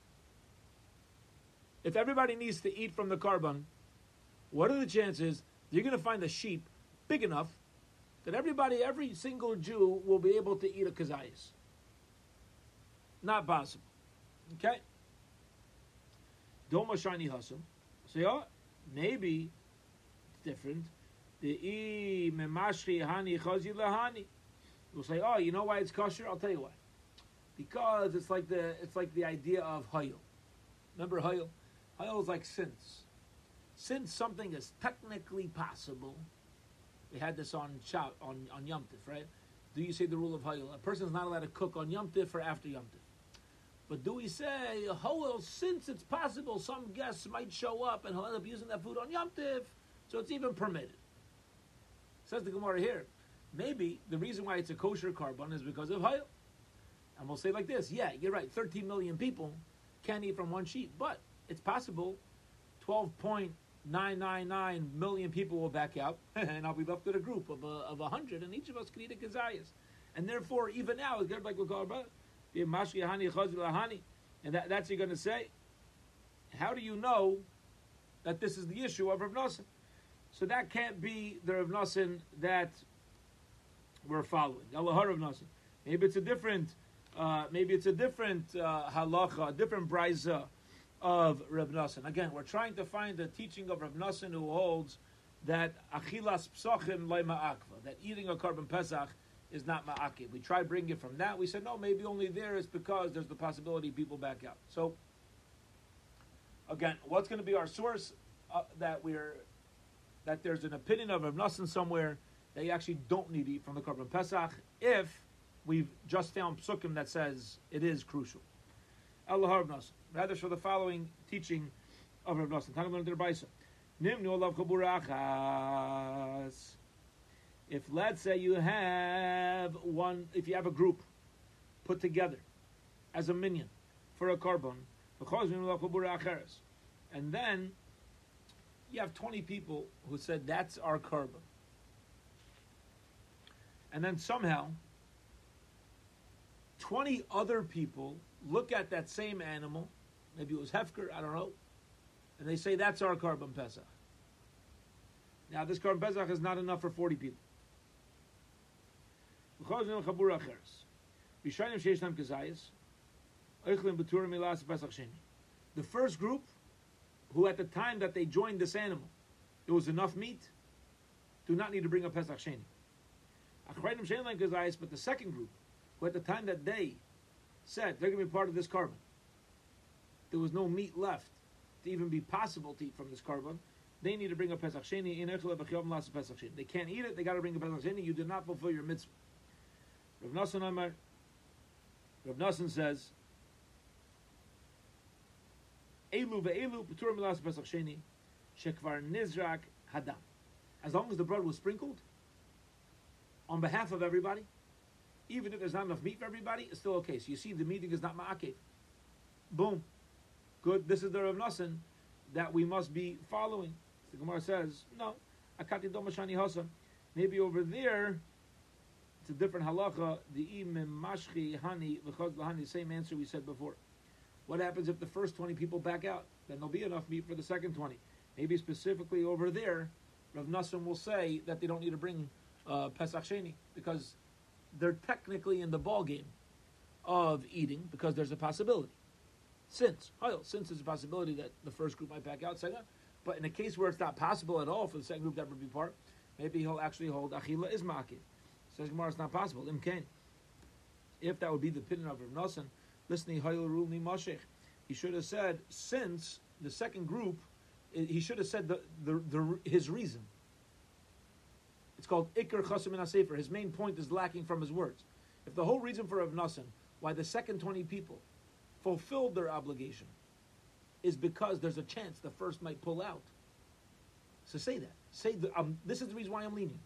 If everybody needs to eat from the korban, what are the chances you're going to find a sheep big enough that everybody, every single Jew, will be able to eat a kazayas? Not possible. Okay? Doma shiny hustle. So yeah, maybe it's different. The e memashri hani chazi. We'll say, oh, you know why it's kosher? I'll tell you why. Because it's like the it's like the idea of hayil. Remember hayil? Hayil is like since. Since something is technically possible, we had this on Shabbat, on on Yom Tif, right? Do you say the rule of hayil? A person is not allowed to cook on Yom Tif or after Yom Tif. But do we say, oh, since it's possible some guests might show up and he'll end up using that food on Yom Tif, so it's even permitted? Says the Gemara here. Maybe the reason why it's a kosher korban is because of Hayil. And we'll say like this, yeah, you're right, 13 million people can't eat from one sheep, but it's possible 12.999 million people will back out, [LAUGHS] and I'll be left with a group of, uh, of 100, and each of us can eat a kazayas. And therefore, even now, it's like we call it, and that, that's you're going to say. How do you know that this is the issue of Rav Nosson? So that can't be the Rav Nosson that we're following. Rav Nosson. Maybe it's a different, uh, maybe it's a different uh, halacha, a different brisa of Rav Nosson. Again, we're trying to find the teaching of Rav Nosson who holds that achilas psochim leima akva, that eating a korban pesach is not ma'akib. We tried bringing it from that. We said, no, maybe only there is because there's the possibility people back out. So, again, what's going to be our source uh, that we're that there's an opinion of Rav Nosson somewhere that you actually don't need to eat from the Korban Pesach if we've just found psukim that says it is crucial. Allah Rav Nosson. Rather for the following teaching of Rav Nosson. Nimnu olav chaburachas if let's say you have one, if you have a group put together as a minyan for a korban, and then you have 20 people who said that's our korban. And then somehow 20 other people look at that same animal, maybe it was Hefker, I don't know, and they say that's our korban Pesach. Now this korban Pesach is not enough for 40 people. The first group, who at the time that they joined this animal, it was enough meat, do not need to bring a Pesach Sheni. But the second group, who at the time that they said they're going to be part of this korban, there was no meat left to even be possible to eat from this korban, they need to bring a Pesach Sheni. They can't eat it, they got to bring a Pesach Sheni. You did not fulfill your mitzvah. Rav Nosson Amar, Rav Nosson says, Elu ve'elu p'tur milas pesach sheni shekvar nizrak hadam. As long as the blood was sprinkled on behalf of everybody, even if there's not enough meat for everybody, it's still okay. So you see, the meeting is not ma'akev. Boom. Good. This is the Rav Nosson that we must be following. The Gemara says, no, akati domashani hasa. Maybe over there, it's a different halacha. The imim mashchi hani v'chaz lahani. Same answer we said before. What happens if the first twenty people back out? Then there'll be enough meat for the second twenty. Maybe specifically over there, Rav Nassan will say that they don't need to bring uh, Pesach Sheni because they're technically in the ball game of eating because there's a possibility. Since, since there's a possibility that the first group might back out, second, but in a case where it's not possible at all for the second group to ever be part, maybe he'll actually hold Achila is Ma'akiv. Says Gemara, it's not possible. Imkain. If that would be the opinion of Rav Nosson, listening Hayil Ni Mashech, he should have said since the second group, eh, he should have said the, the, the his reason. It's called Iker Chasim Sefer. His main point is lacking from his words. If the whole reason for Rav why the second 20 people fulfilled their obligation, is because there's a chance the first might pull out. So say that. Say um, this is the reason why I'm lenient.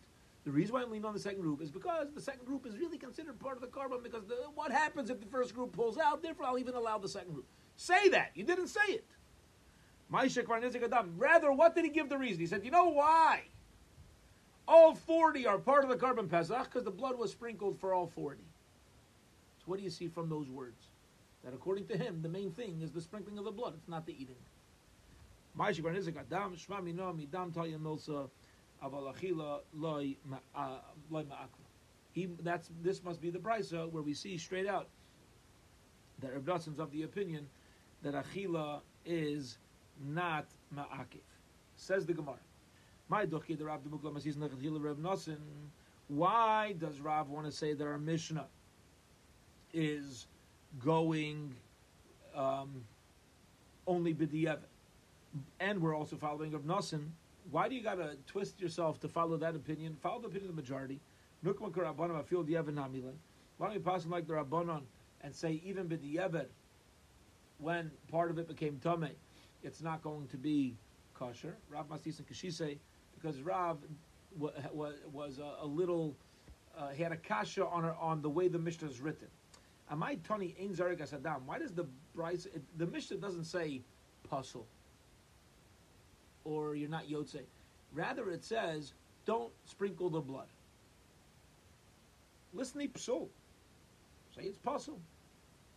The reason why I'm leaning on the second group is because the second group is really considered part of the korban. Because the, what happens if the first group pulls out? Therefore, I'll even allow the second group. Say that. You didn't say it. Rather, what did he give the reason? He said, you know why? All 40 are part of the korban pesach because the blood was sprinkled for all 40. So what do you see from those words? That according to him, the main thing is the sprinkling of the blood. It's not the eating. He, that's, this must be the brisa where we see straight out that Reb of the opinion that achila is not ma'akiv. Says the Gemara. My dochi the Rav. Why does Rav want to say that our Mishnah is going um, only b'di'evet? And we're also following of Nosson. Why do you got to twist yourself to follow that opinion? Follow the opinion of the majority. Why don't you pass like the Rabbanon and say even b'di'evet when part of it became tamei? it's not going to be kosher. Rav Masis and Kashise, because Rav was, was a, little, uh, he had a kasha on her, on the way the Mishnah is written. Amai Tony Ein Zarek Asadam. Why does the brisa, the Mishnah doesn't say puzzle or you're not Yotze. Rather, it says don't sprinkle the blood. Listen to. Say it's puzzle.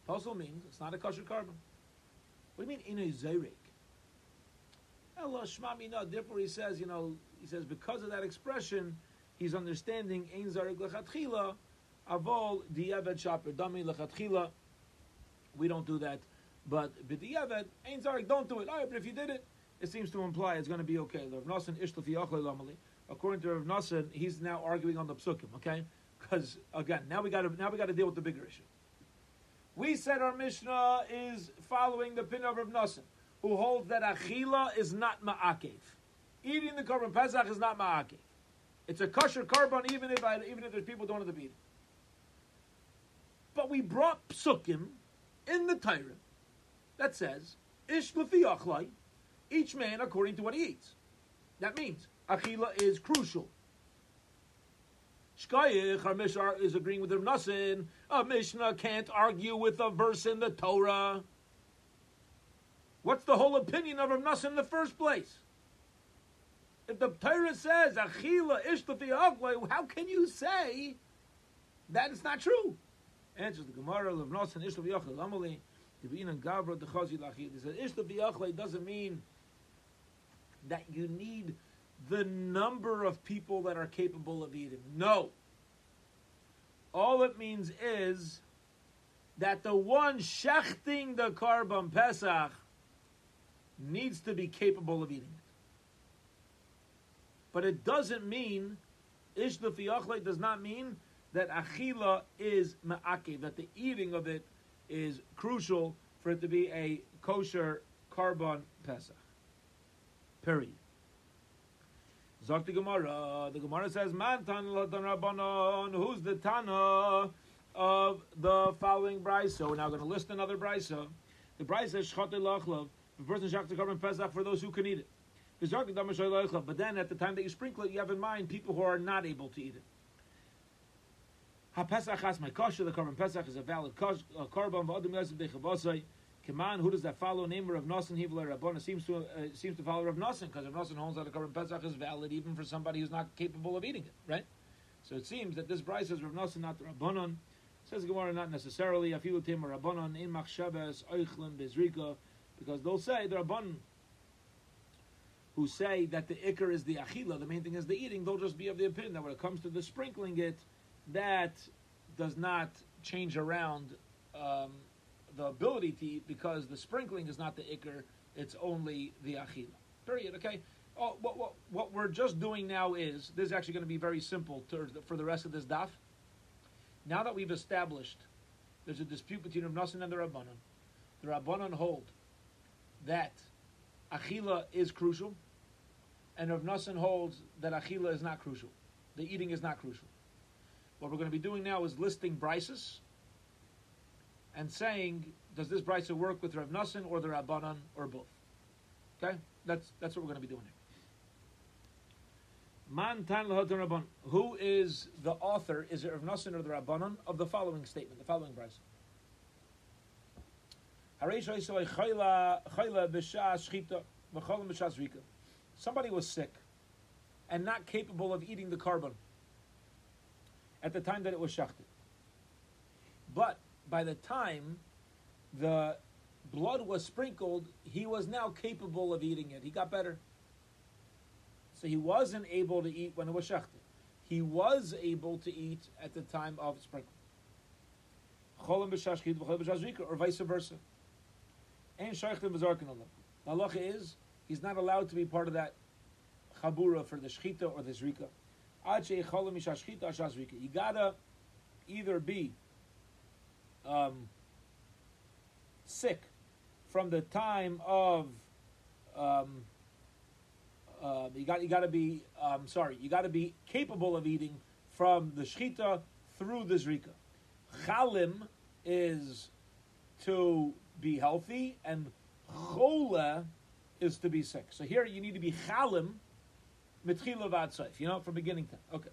Puzzle means it's not a kosher korban. What do you mean in a zerek? Allah Shmamina, therefore he says, you know, he says because of that expression, he's understanding Ein Zarik Lechatchila, Avol Diavad Shaper Dami Lechatchila. We don't do that. But B'diavad, Ein Zarik, don't do it. But if you did it, it seems to imply it's going to be okay. Rav. According to Rav Nassan, he's now arguing on the psukim, okay? Because again, now we got to now we got to deal with the bigger issue. We said our Mishnah is following the pin of Rav Nassan who holds that achila is not ma'akev. Eating the korban pesach is not ma'akev. It's a kosher korban even if I, even if there's people don't have to eat it. But we brought psukim in the Torah that says ish achlai, each man according to what he eats. That means achila is crucial. Shkayich, our Mishnah is agreeing with Rav Nassin. A Mishnah can't argue with a verse in the Torah. What's the whole opinion of Rav Nassan in the first place? If the Torah says Achila Ishlafi how can you say that it's not true? Answers the Gemara of Nassan Ishlafi Achlai Lamali Divinan Gavra Dechazi Lachil. He says Ishlafi doesn't mean that you need the number of people that are capable of eating. No. All it means is that the one shechting the korban pesach needs to be capable of eating it. But it doesn't mean, Ishla Fiachle does not mean that Achila is Ma'akev, that the eating of it is crucial for it to be a kosher korban Pesach. Period. Zok the Gemara. The Gemara says, Man tan Rabbanon. Who's the Tana of the following brisa? We're now going to list another brisa. The brisa is Lachlav. The person shak the korban pesach for those who can eat it. But then at the time that you sprinkle it, you have in mind people who are not able to eat it. Ha-pesach has my kosher, the korban pesach is a valid korban. V'adim yosef dechavosai. Kaman, who does that follow? Name of Nosson Hivla Rabbana seems to uh, seems to follow Rav Nosson because Rav Nosson holds that the korban pesach is valid even for somebody who's not capable of eating it, right? So it seems that this bride says Rav Nosson, not the Rabbanon. Says Gemara, not necessarily. Afilu tim Rabbanon in machshavas oichlin bezrika because they'll say are bun who say that the ikr is the achila, the main thing is the eating. They'll just be of the opinion that when it comes to the sprinkling it, that does not change around um, the ability to eat because the sprinkling is not the ikr; it's only the achila. Period. Okay. Oh, what, what, what we're just doing now is this is actually going to be very simple to, for the rest of this daf. Now that we've established there's a dispute between Rav Nassan and the Rabbanon, the Rabbanon hold that achila is crucial, and Rav Nassan holds that achila is not crucial. The eating is not crucial. What we're going to be doing now is listing brises and saying, does this brisa work with Rav Nassan or the Rabbanan or both? Okay, that's that's what we're going to be doing here. Man tan Rabban. Who is the author? Is it Rav Nassan or the Rabbanan of the following statement, the following brisa? Somebody was sick and not capable of eating the korban at the time that it was shachted. But by the time the blood was sprinkled, he was now capable of eating it. He got better. So he wasn't able to eat when it was shachted. He was able to eat at the time of sprinkling. Or vice versa. And The halacha is he's not allowed to be part of that chabura for the shchita or the zrika. You gotta either be um, sick from the time of um, uh, you got you got to be um, sorry you got to be capable of eating from the shchita through the zrika. Chalim is to be healthy, and chola is to be sick. So here you need to be chalim mitchila v'atzayif. You know, from beginning to okay.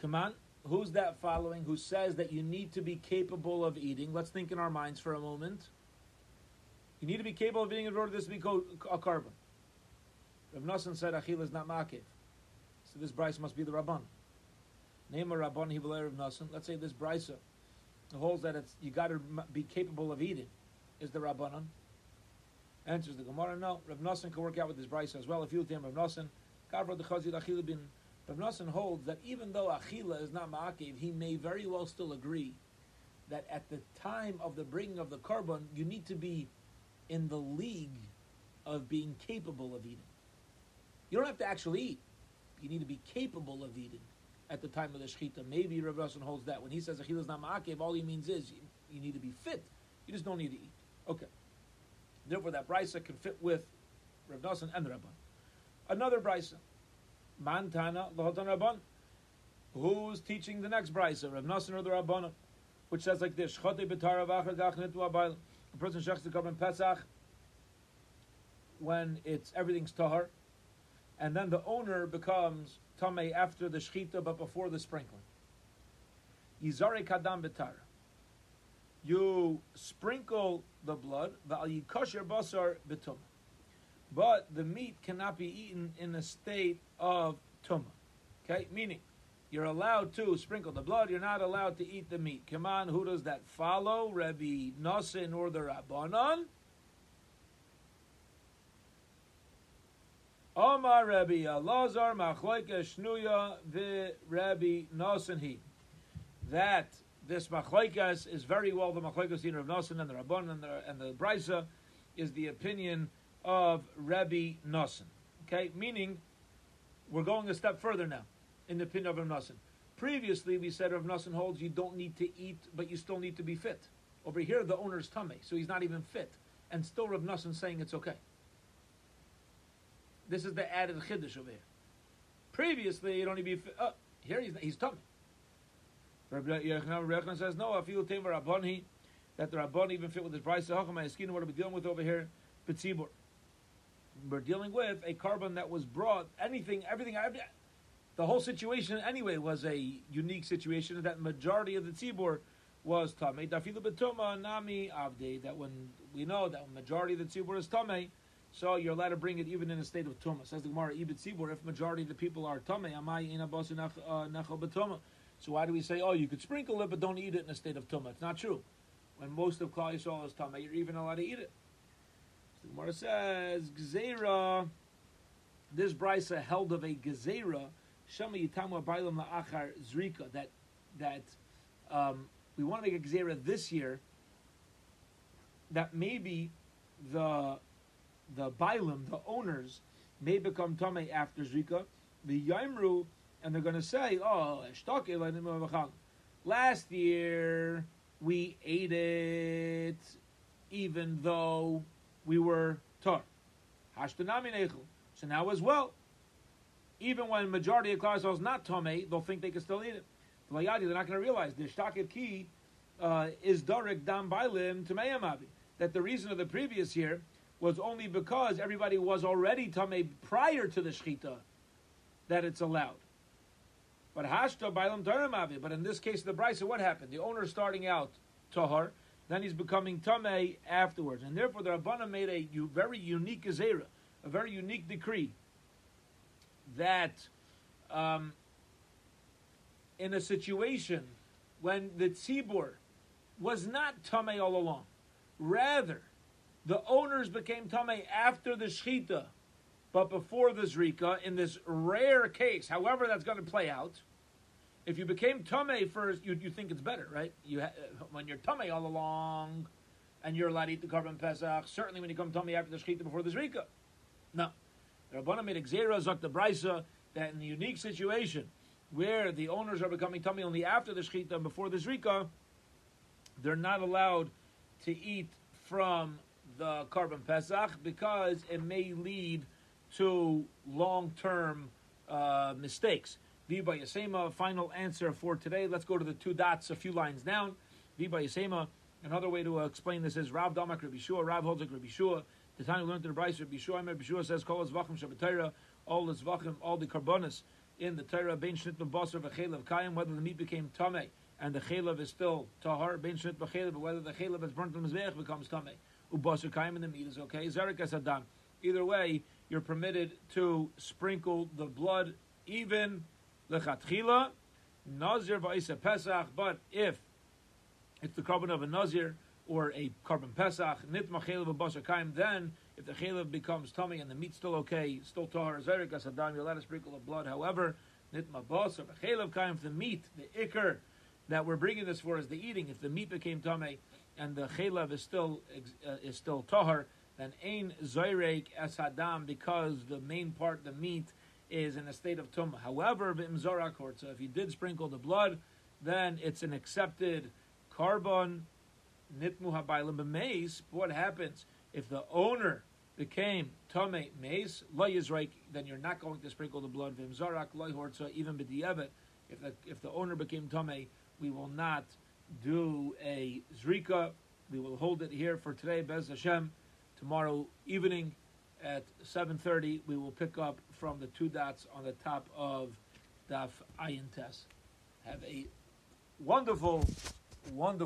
Come on, who's that following? Who says that you need to be capable of eating? Let's think in our minds for a moment. You need to be capable of eating in order to be a korban. Rav Nassan said achila is not makev. So this brisa must be the rabban. Name a rabban he will Rav Nassan. Let's say this brisa holds that it's you got to be capable of eating. Is the rabbanon? Answers the Gemara. No, Rav Nassan can work out with this brisa as well. If you tell Rav Nassan, Kavra the Chazid Achila bin Rav Nassan holds that even though Achila is not Ma'akev, he may very well still agree that at the time of the bringing of the korban, you need to be in the league of being capable of eating. You don't have to actually eat. You need to be capable of eating at the time of the shechita. Maybe Rav Nassan holds that. When he says Achila is not Ma'akev, all he means is you, you, need to be fit. You just don't need to eat. Okay. Therefore, that brisa can fit with Rav Nassan and the Rabban. Another brisa. Mantana Lahotan Rabban. Who's teaching the next brisa? Rav Nassan or the Rabban? Which says like this: Chote betara v'achar gach. A person shechs the korban Pesach when it's everything's tahar, and then the owner becomes tamei after the shechita but before the sprinkling. Yizare kadam betara. You sprinkle the blood, v'al yikosher basar betumah but the meat cannot be eaten in a state of tumah. Okay, meaning you're allowed to sprinkle the blood. You're not allowed to eat the meat. Come on, who does that follow? Rabbi Nasin or the Rabbanon? Omar Rabbi Elazar Machloika Shnuya the Rabbi Nasin he. That this Machloikas is very well the Machloikas of Nasin and the Rabbanon and the, and the Brisa is the opinion of Rabbi Nassan. Okay, meaning we're going a step further now in the opinion of Rav Nassan. Previously, we said Rav Nassan holds you don't need to eat, but you still need to be fit. Over here, the owner's tummy, so he's not even fit, and still Rav Nassan saying it's okay. This is the added chiddush over here. Previously, need to be fit. Oh, uh, here he's he's tummy. Rabbi Yechon says no. I feel that the Rabbani even fit with his price. How come my skin? What are we dealing with over here? Betzibur we're dealing with a korban that was brought. Anything, everything, the whole situation anyway was a unique situation. That majority of the tzibur was tamei. Dafilu betuma nami avde. That when we know that majority of the tzibur is tamei, so you're allowed to bring it even in a state of tuma. Says the Gemara, ibit tzibur. If majority of the people are tamei, amai ina bosu uh. So why do we say, oh, you could sprinkle it, but don't eat it in a state of tuma? It's not true. When most of Klal Yisrael is tamei, you're even allowed to eat it. The Gemara says, Gzeira, this brisa held of a Gezerah, Shema Yitamu Bailam La'achar Zrika, that, that um, we want to make a Gezerah this year, that maybe the, the Bailam, the owners, may become Tame after Zrika, the Yaimru, and they're going to say, oh, last year we ate it even though we were tar. Hashtanami. So now as well, even when majority of Klal is not tame, they'll think they can still eat it. V'layadi, they're not going to realize the shtaket ki uh, is darik dam bailim to amavi. That the reason of the previous year was only because everybody was already tame prior to the shchita that it's allowed. But hashta bailam amavi. But in this case, the brisa, what happened? The owner starting out tahar, then he's becoming tame afterwards, and therefore the Rabbana made a very unique azera, a very unique decree that um, in a situation when the tzibur was not tame all along, rather the owners became tame after the shechita, but before the zrika. In this rare case, however that's going to play out, if you became tame first, you, you think it's better, right? You ha- when you're tame all along, and you're allowed to eat the korban pesach. Certainly, when you come tame after the shechita before the zrika, no. The Rabbana made exera zok the brisa that in the unique situation where the owners are becoming tummy only after the shechita and before the zrika, they're not allowed to eat from the korban pesach because it may lead to long-term uh, mistakes. Viva Yasema, final answer for today. Let's go to the two dots a few lines down. Viva Yasema, another way to uh, explain this is Rav Damak Rabbi Shua, Rav Holzik Rabbi. The time we learned in the brisa, Rabbi Shua, Rabbi Shua says, Kol Zvachim Shabbatayra, all the Zvachim, all the Korbanos in the Torah, Bein Shnit Basar V'chelav Kayim, whether the meat became Tameh and the Chelav is still Tahar, Bein Shnit B'chelav, but whether the Chelav is burnt on the Mizbeach becomes Tameh. Ubasar Kayim and the meat is okay. Zerik Asadam. Either way, you're permitted to sprinkle the blood even lechatchila, nazir va'isa pesach. But if it's the korban of a nazir or a korban pesach, nitma chelav kaim, then if the chelav becomes tummy and the meat's still okay, still tahar zerik asadam, you're allowed sprinkle the blood. However, nitma basar chelav kaim, if the meat, the ikr that we're bringing this for is the eating. If the meat became tummy and the chelav is still uh, is still tahar, then ain zoyrek asadam because the main part, the meat is in a state of tumah. However, so if you did sprinkle the blood, then it's an accepted korban nitmu habaylim b'meis. What happens if the owner became tame meis lo yizraik? Then you're not going to sprinkle the blood. V'imzorak lo hortza even b'di'evet. If the if the owner became tame, we will not do a zrika. We will hold it here for today, Bez Hashem. Tomorrow evening at 7.30, we will pick up from the two dots on the top of Daf Ayin Tes. Have a wonderful, wonderful